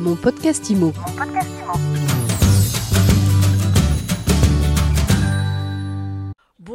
Mon podcast IMO.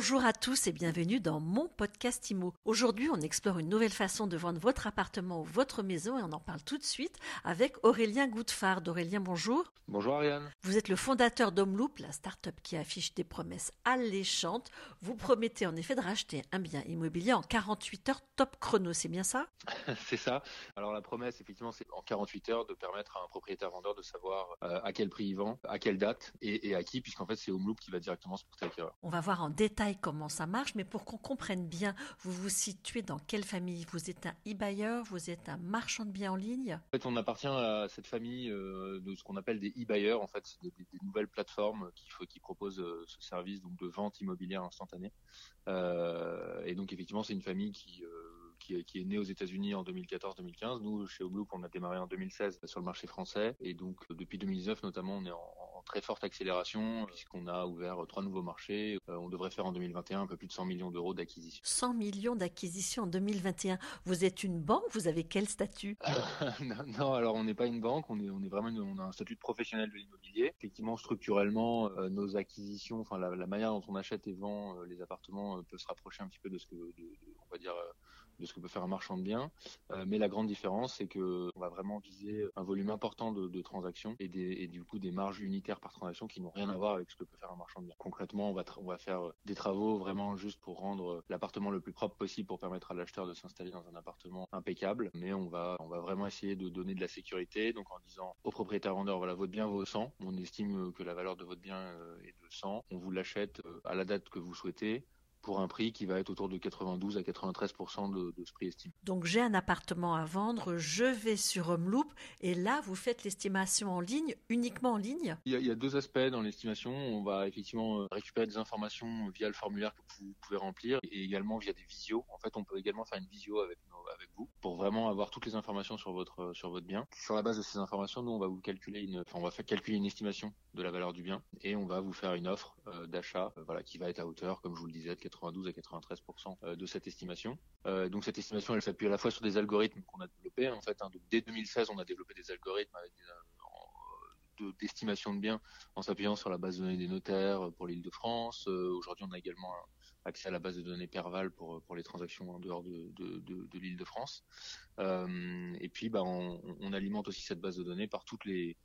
Bonjour à tous et bienvenue dans mon podcast IMO. Aujourd'hui, on explore une nouvelle façon de vendre votre appartement ou votre maison et on en parle tout de suite avec Aurélien Goudfard. Aurélien, bonjour. Bonjour Ariane. Vous êtes le fondateur d'Homeloop, la start-up qui affiche des promesses alléchantes. Vous promettez en effet de racheter un bien immobilier en 48 heures top chrono, c'est bien ça? C'est ça. Alors la promesse, effectivement, c'est en 48 heures de permettre à un propriétaire vendeur de savoir euh, à quel prix il vend, à quelle date et, et à qui, puisqu'en fait c'est Homeloop qui va directement se porter acquéreur. On va voir en détail comment ça marche, mais pour qu'on comprenne bien, vous vous situez dans quelle famille? Vous êtes un e-buyer Vous êtes un marchand de biens en ligne? En fait, on appartient à cette famille euh, de ce qu'on appelle des e-buyers. En fait, des, des, nouvelles plateformes qui, proposent euh, ce service donc de vente immobilière instantanée. Euh, et donc, effectivement, c'est une famille qui qui, qui, est née aux États-Unis en 2014-2015. Nous, chez Obloop, on a démarré en 2016 sur le marché français. Et donc, depuis 2019, notamment, on est en très forte accélération puisqu'on a ouvert trois nouveaux marchés. Euh, on devrait faire en 2021 un peu plus de 100 millions d'euros d'acquisition. 100 millions d'acquisition en 2021. Vous êtes une banque Vous avez quel statut? Non, non, alors on n'est pas une banque. On est, on est vraiment, une, on a un statut de professionnel de l'immobilier. Effectivement, structurellement, euh, nos acquisitions, enfin la, la, manière dont on achète et vend euh, les appartements peut se rapprocher un petit peu de ce que, de, de, on va dire de ce que peut faire un marchand de biens. Mais la grande différence, c'est que on va vraiment viser un volume important de, de transactions et, des, et, du coup des marges unitaires par transaction qui n'ont rien à voir avec ce que peut faire un marchand de biens. Concrètement, on va, on va faire des travaux vraiment juste pour rendre l'appartement le plus propre possible pour permettre à l'acheteur de s'installer dans un appartement impeccable. Mais on va, on va vraiment essayer de donner de la sécurité. Donc en disant au propriétaire vendeur, voilà, votre bien vaut 100. On estime que la valeur de votre bien est de 100. On vous l'achète à la date que vous souhaitez pour un prix qui va être autour de 92 à 93 de, de, ce prix estimé. Donc j'ai un appartement à vendre, je vais sur Homeloop et là vous faites l'estimation en ligne, uniquement en ligne? Il y, a, il y a deux aspects dans l'estimation. On va effectivement récupérer des informations via le formulaire que vous pouvez remplir et également via des visios. En fait, on peut également faire une visio avec, nos, avec vous pour vraiment avoir toutes les informations sur votre sur votre bien. Sur la base de ces informations, nous on va vous calculer une, enfin, on va faire calculer une estimation de la valeur du bien et on va vous faire une offre euh, d'achat, euh, voilà, qui va être à hauteur, comme je vous le disais, de 92 à 93 de cette estimation. Euh, donc cette estimation, elle s'appuie à la fois sur des algorithmes qu'on a développés. En fait, hein, dès 2016, on a développé des algorithmes des, d'estimation de, biens en s'appuyant sur la base de données des notaires pour l'île de France. Euh, Aujourd'hui, on a également accès à la base de données Perval pour, les transactions en dehors de, de, de l'île de France. Euh, et puis, bah, on, alimente aussi cette base de données par toutes les,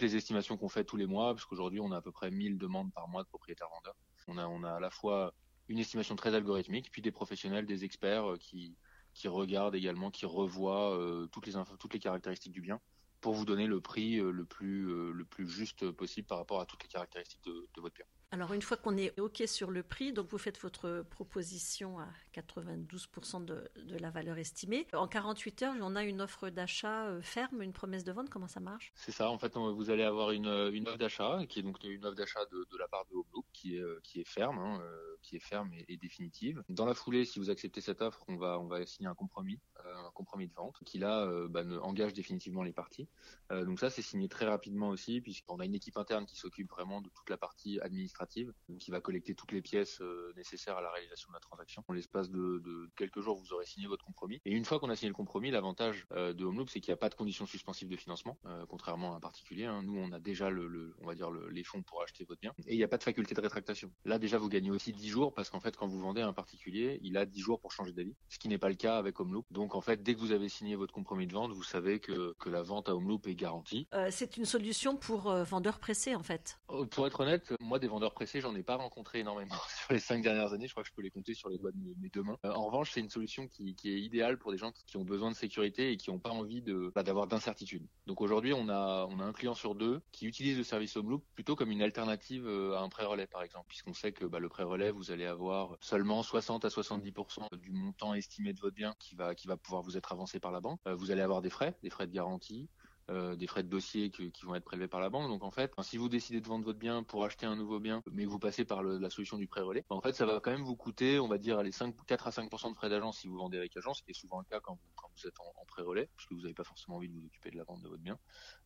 estimations qu'on fait tous les mois, parce qu'aujourd'hui, on a à peu près 1000 demandes par mois de propriétaires vendeurs. On a à la fois une estimation très algorithmique, puis des professionnels, des experts qui, qui regardent également, qui revoient euh, toutes les toutes les caractéristiques du bien pour vous donner le prix euh, le plus euh, le plus juste possible par rapport à toutes les caractéristiques de, de votre bien. Alors une fois qu'on est OK sur le prix, donc vous faites votre proposition à 92% de, la valeur estimée. En 48 heures, on a une offre d'achat ferme, une promesse de vente, comment ça marche? C'est ça, en fait vous allez avoir une, offre d'achat, qui est donc une offre d'achat de, la part de qui est, qui est ferme, hein, qui est ferme et, définitive. Dans la foulée, si vous acceptez cette offre, on va, signer un compromis, euh, un compromis de vente, qui là euh, bah, engage définitivement les parties. Euh, donc ça c'est signé très rapidement aussi, puisqu'on a une équipe interne qui s'occupe vraiment de toute la partie administrative qui va collecter toutes les pièces euh, nécessaires à la réalisation de la transaction. De, de, quelques jours, vous aurez signé votre compromis. Et une fois qu'on a signé le compromis, l'avantage euh, de Homeloop, c'est qu'il n'y a pas de conditions suspensives de financement, euh, contrairement à un particulier. Hein. Nous, on a déjà le, le on va dire le, les fonds pour acheter votre bien. Et il n'y a pas de faculté de rétractation. Là, déjà, vous gagnez aussi 10 jours parce qu'en fait, quand vous vendez à un particulier, il a 10 jours pour changer d'avis, ce qui n'est pas le cas avec Homeloop. Donc, en fait, dès que vous avez signé votre compromis de vente, vous savez que, que la vente à Homeloop est garantie. Euh, c'est une solution pour euh, vendeurs pressés, en fait. Pour être honnête, moi, des vendeurs pressés, j'en ai pas rencontré énormément sur les cinq dernières années. Je crois que je peux les compter sur les doigts de mes deux Euh, en revanche, c'est une solution qui, est idéale pour des gens qui ont besoin de sécurité et qui n'ont pas envie bah, d'avoir d'incertitude. Donc aujourd'hui, on a un client sur deux qui utilise le service Homeloop plutôt comme une alternative à un prêt relais, par exemple, puisqu'on sait que bah, le prêt relais, vous allez avoir seulement 60 à 70% du montant estimé de votre bien qui va qui va pouvoir vous être avancé par la banque. Euh, vous allez avoir des frais, des frais de garantie, euh, des frais de dossier qui, vont être prélevés par la banque. Donc en fait, si vous décidez de vendre votre bien pour acheter un nouveau bien, mais vous passez par la solution du prêt relais, en fait, ça va quand même vous coûter, on va dire, les 5, 4 à 5% de frais d'agence si vous vendez avec agence, ce qui est souvent le cas quand vous, êtes en, en prêt relais, parce que vous n'avez pas forcément envie de vous occuper de la vente de votre bien.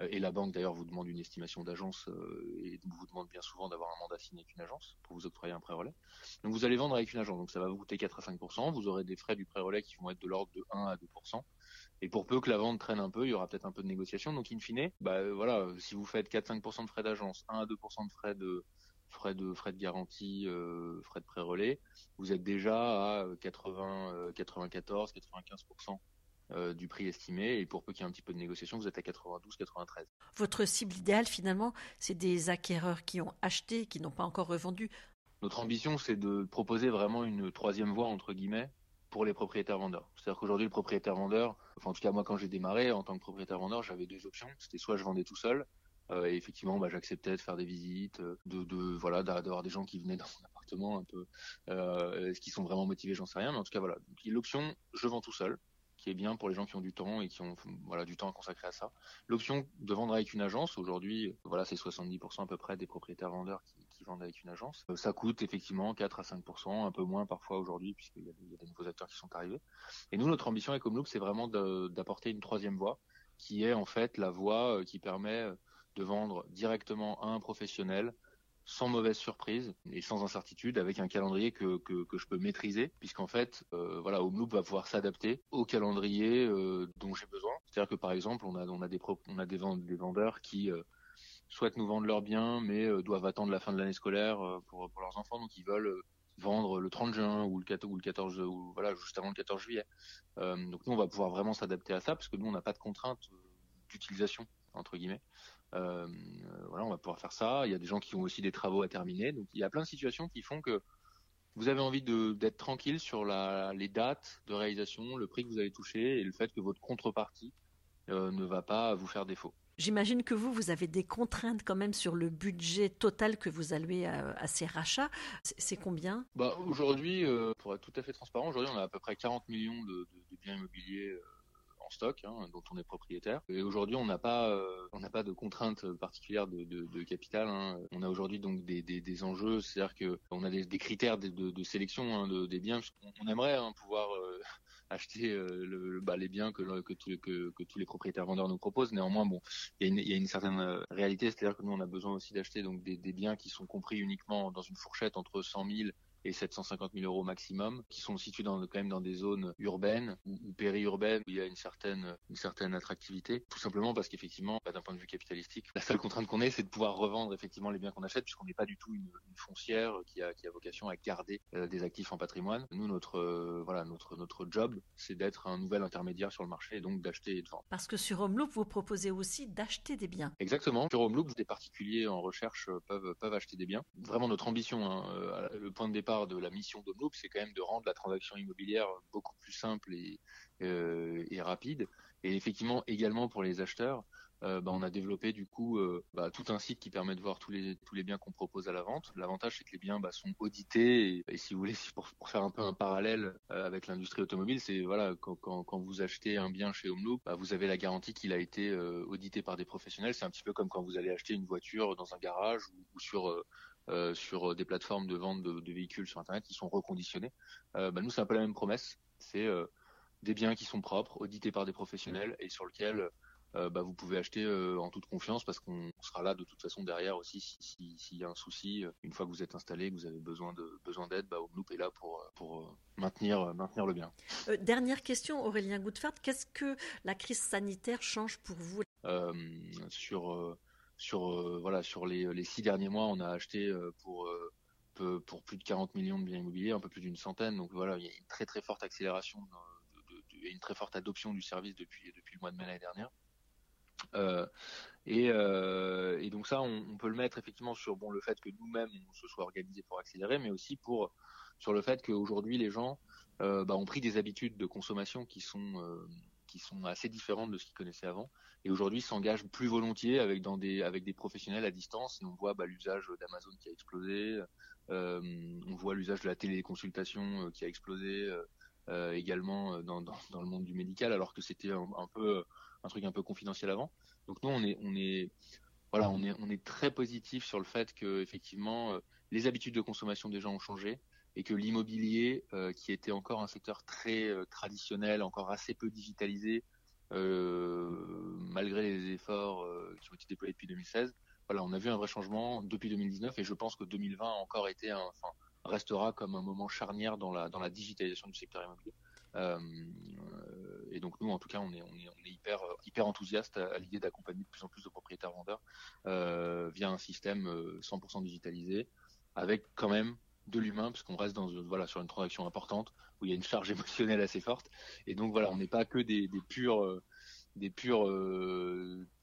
Euh, et la banque d'ailleurs vous demande une estimation d'agence euh, et vous demande bien souvent d'avoir un mandat signé avec une agence pour vous octroyer un prêt relais. Donc vous allez vendre avec une agence, donc ça va vous coûter 4 à 5% Vous aurez des frais du prêt relais qui vont être de l'ordre de 1 à 2 Et pour peu que la vente traîne un peu, il y aura peut-être un peu de négociation. Donc, in fine, bah, voilà, si vous faites 4-5% de frais d'agence, 1 à 2% de frais de, frais de, frais de garantie, euh, frais de pré-relais, vous êtes déjà à 80, 94, 95% du prix estimé. Et pour peu qu'il y ait un petit peu de négociation, vous êtes à 92, 93. Votre cible idéale, finalement, c'est des acquéreurs qui ont acheté, qui n'ont pas encore revendu. Notre ambition, c'est de proposer vraiment une troisième voie, entre guillemets, pour les propriétaires vendeurs. C'est-à-dire qu'aujourd'hui, le propriétaire vendeur, enfin en tout cas moi quand j'ai démarré en tant que propriétaire vendeur, j'avais deux options. C'était soit je vendais tout seul, euh, et effectivement, bah, j'acceptais de faire des visites, de, de voilà, d'avoir des gens qui venaient dans mon appartement un peu, euh, ce qui sont vraiment motivés, j'en sais rien. Mais en tout cas, voilà. L'option, je vends tout seul, qui est bien pour les gens qui ont du temps et qui ont voilà du temps à consacrer à ça. L'option de vendre avec une agence, aujourd'hui, voilà, c'est 70% à peu près des propriétaires vendeurs qui, avec une agence. Euh, ça coûte effectivement 4 à 5%, un peu moins parfois aujourd'hui puisqu'il y, y, a des nouveaux acteurs qui sont arrivés. Et nous, notre ambition avec Homeloop, c'est vraiment d'apporter une troisième voie, qui est en fait la voie qui permet de vendre directement à un professionnel sans mauvaise surprise et sans incertitude avec un calendrier que, je peux maîtriser puisqu'en fait euh, voilà Homeloop va pouvoir s'adapter au calendrier euh, dont j'ai besoin c'est-à-dire que par exemple on a on a des on a des, vendeurs qui euh, souhaitent nous vendre leurs biens mais euh, doivent attendre la fin de l'année scolaire euh, pour, leurs enfants donc ils veulent euh, vendre le 30 juin ou le 14 ou le 14 ou voilà juste avant le 14 juillet donc nous on va pouvoir vraiment s'adapter à ça parce que nous on n'a pas de contraintes d'utilisation entre guillemets voilà, on va pouvoir faire ça. Il y a des gens qui ont aussi des travaux à terminer. Donc il y a plein de situations qui font que vous avez envie d'être tranquille sur la, les dates de réalisation, le prix que vous allez toucher et le fait que votre contrepartie ne va pas vous faire défaut. J'imagine que vous, vous avez des contraintes quand même sur le budget total que vous allouez à, à ces rachats. C'est combien? Bah, Aujourd'hui, euh, pour être tout à fait transparent, aujourd'hui on a à peu près 40 millions de, biens immobiliers euh, stock, hein, dont on est propriétaire. Et aujourd'hui, on n'a pas, euh, on pas de contraintes particulières de, capital. Hein. On a aujourd'hui donc des, des, des enjeux, c'est-à-dire que on a des, critères de, sélection hein, de, des biens. On, aimerait hein, pouvoir acheter euh, le, bah, les biens que, que, que, que, tous les propriétaires vendeurs nous proposent. Néanmoins, bon, il y, y, a une certaine euh, réalité, c'est-à-dire que nous, on a besoin aussi d'acheter donc des, des biens qui sont compris uniquement dans une fourchette entre 100 000 et 750 000 euros maximum, qui sont situés dans, quand même dans des zones urbaines ou, ou périurbaines où il y a une certaine, une certaine attractivité, tout simplement parce qu'effectivement, bah, d'un point de vue capitalistique, la seule contrainte qu'on ait, c'est de pouvoir revendre effectivement les biens qu'on achète, puisqu'on n'est pas du tout une, une, foncière qui a, qui a vocation à garder euh, des actifs en patrimoine. Nous, notre, euh, voilà, notre, notre job, c'est d'être un nouvel intermédiaire sur le marché et donc d'acheter et de vendre. Parce que sur Homeloop, vous proposez aussi d'acheter des biens. Exactement. Sur Homeloop, des particuliers en recherche peuvent, peuvent acheter des biens. Vraiment, notre ambition, hein, euh, le point de départ de la mission d'Homeloop, c'est quand même de rendre la transaction immobilière beaucoup plus simple et, euh, rapide. Et effectivement, également pour les acheteurs, euh, bah, on a développé du coup euh, bah, tout un site qui permet de voir tous les biens qu'on propose à la vente. L'avantage c'est que les biens bah, sont audités et, si vous voulez, pour, faire un peu un parallèle avec l'industrie automobile, c'est voilà quand, vous achetez un bien chez Homeloop, vous avez la garantie qu'il a été audité par des professionnels. C'est un petit peu comme quand vous allez acheter une voiture dans un garage ou sur euh, sur des plateformes de vente de, de, véhicules sur Internet qui sont reconditionnés. Euh, bah, nous, c'est un peu la même promesse. C'est euh, des biens qui sont propres, audités par des professionnels et sur lesquels euh, bah, vous pouvez acheter euh, en toute confiance parce qu'on sera là de toute façon derrière aussi s'il si, si y a un souci. Une fois que vous êtes installé, que vous avez besoin de besoin d'aide, bah, Homeloop est là pour pour maintenir maintenir le bien. Euh, dernière question, Aurélien Goudfart, qu'est-ce que la crise sanitaire change pour vous? Sur sur euh, voilà sur les, six derniers mois, on a acheté euh, pour euh, pour plus de 40 millions de biens immobiliers, un peu plus d'une centaine. Donc voilà, il y a une très très forte accélération, de, une très forte adoption du service depuis depuis le mois de mai l'année dernière. Et, et, donc ça, on, peut le mettre effectivement sur bon le fait que nous-mêmes on se soit organisé pour accélérer, mais aussi pour sur le fait qu'aujourd'hui les gens bah, ont pris des habitudes de consommation qui sont qui sont assez différentes de ce qu'ils connaissaient avant. Et aujourd'hui s'engagent plus volontiers avec dans des avec des professionnels à distance. On voit bah, l'usage d'Amazon qui a explosé euh, on voit l'usage de la téléconsultation euh, qui a explosé euh, également dans, dans, dans, le monde du médical alors que c'était un, un, peu un truc un peu confidentiel avant. Donc nous on est on est voilà on est on est très positif sur le fait que effectivement les habitudes de consommation des gens ont changé et que l'immobilier, euh, qui était encore un secteur très euh, traditionnel, encore assez peu digitalisé, euh, malgré les efforts qui ont été déployés depuis 2016, voilà, on a vu un vrai changement depuis 2019 et je pense que 2020 a encore été, un, enfin, restera comme un moment charnière dans la dans la digitalisation du secteur immobilier. et donc nous, en tout cas, on est, on est, on est hyper, hyper enthousiaste à, l'idée d'accompagner de plus en plus de propriétaires vendeurs via un système 100% digitalisé, avec quand même de l'humain, parce qu'on reste dans voilà sur une transaction importante où il y a une charge émotionnelle assez forte. Et donc voilà, on n'est pas que des, des purs des purs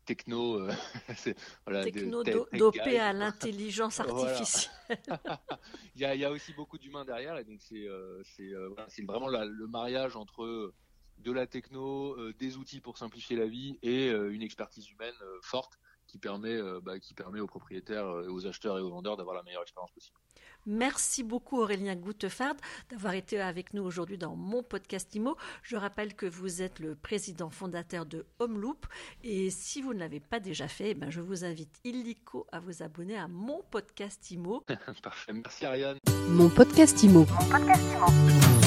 techno, euh, voilà, techno dopé à l'intelligence artificielle. il, y a, il, y a, aussi beaucoup d'humains derrière, et donc c'est euh, euh, voilà, vraiment le mariage entre de la techno, des outils pour simplifier la vie et une expertise humaine forte qui permet, bah, qui permet aux propriétaires, aux acheteurs et aux vendeurs d'avoir la meilleure expérience possible. Merci beaucoup Aurélien Goutefard d'avoir été avec nous aujourd'hui dans mon podcast IMO. Je rappelle que vous êtes le président fondateur de Homeloop et si vous ne l'avez pas déjà fait, eh ben je vous invite illico à vous abonner à mon podcast IMO. Parfait, merci Ariane. Mon podcast IMO. Mon podcast IMO.